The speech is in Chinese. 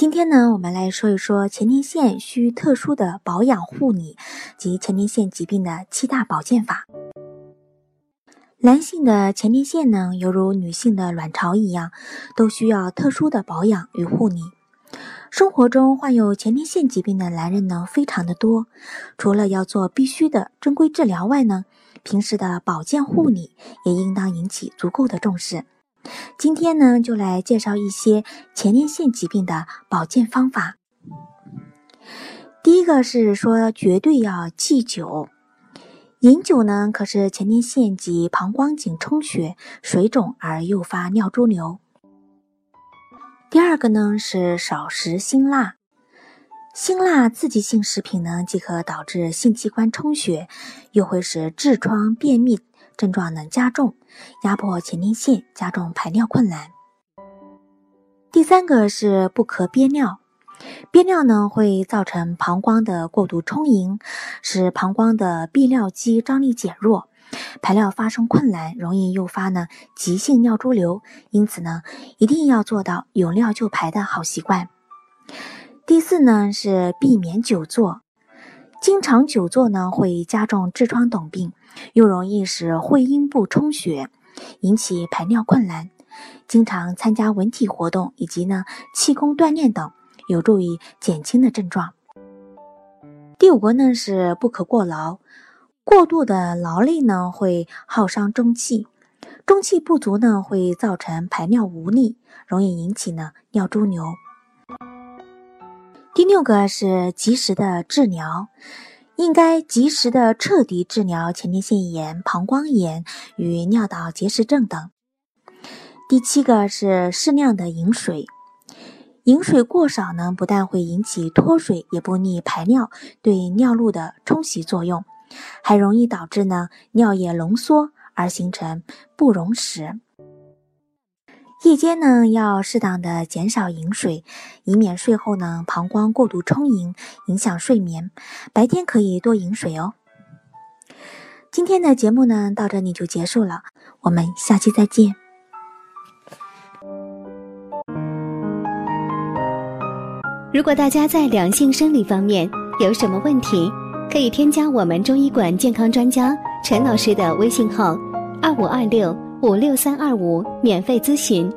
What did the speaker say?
今天呢，我们来说一说前列腺需特殊的保养护理及前列腺疾病的七大保健法。男性的前列腺呢，犹如女性的卵巢一样，都需要特殊的保养与护理。生活中患有前列腺疾病的男人呢，非常的多。除了要做必须的正规治疗外呢，平时的保健护理也应当引起足够的重视。今天呢，就来介绍一些前列腺疾病的保健方法。第一个是说，绝对要忌酒。饮酒呢，可是前列腺及膀胱颈充血、水肿而诱发尿潴留。第二个呢是少食辛辣。辛辣刺激性食品呢，既可导致性器官充血，又会使痔疮、便秘。症状呢加重，压迫前列腺，加重排尿困难。第三个是不可憋尿，憋尿呢会造成膀胱的过度充盈，使膀胱的泌尿肌张力减弱，排尿发生困难，容易诱发呢急性尿潴留。因此呢，一定要做到有尿就排的好习惯。第四呢是避免久坐。经常久坐呢，会加重痔疮等病，又容易使会阴部充血，引起排尿困难。经常参加文体活动以及呢气功锻炼等，有助于减轻的症状。第五个呢是不可过劳，过度的劳累呢会耗伤中气，中气不足呢会造成排尿无力，容易引起呢尿潴留。第六个是及时的治疗，应该及时的彻底治疗前列腺炎、膀胱炎与尿道结石症等。第七个是适量的饮水，饮水过少呢，不但会引起脱水，也不利排尿，对尿路的冲洗作用，还容易导致呢尿液浓缩而形成不溶石。夜间呢，要适当的减少饮水，以免睡后呢膀胱过度充盈，影响睡眠。白天可以多饮水哦。今天的节目呢，到这里就结束了，我们下期再见。如果大家在两性生理方面有什么问题，可以添加我们中医馆健康专家陈老师的微信号：二五二六。五六三二五，免费咨询。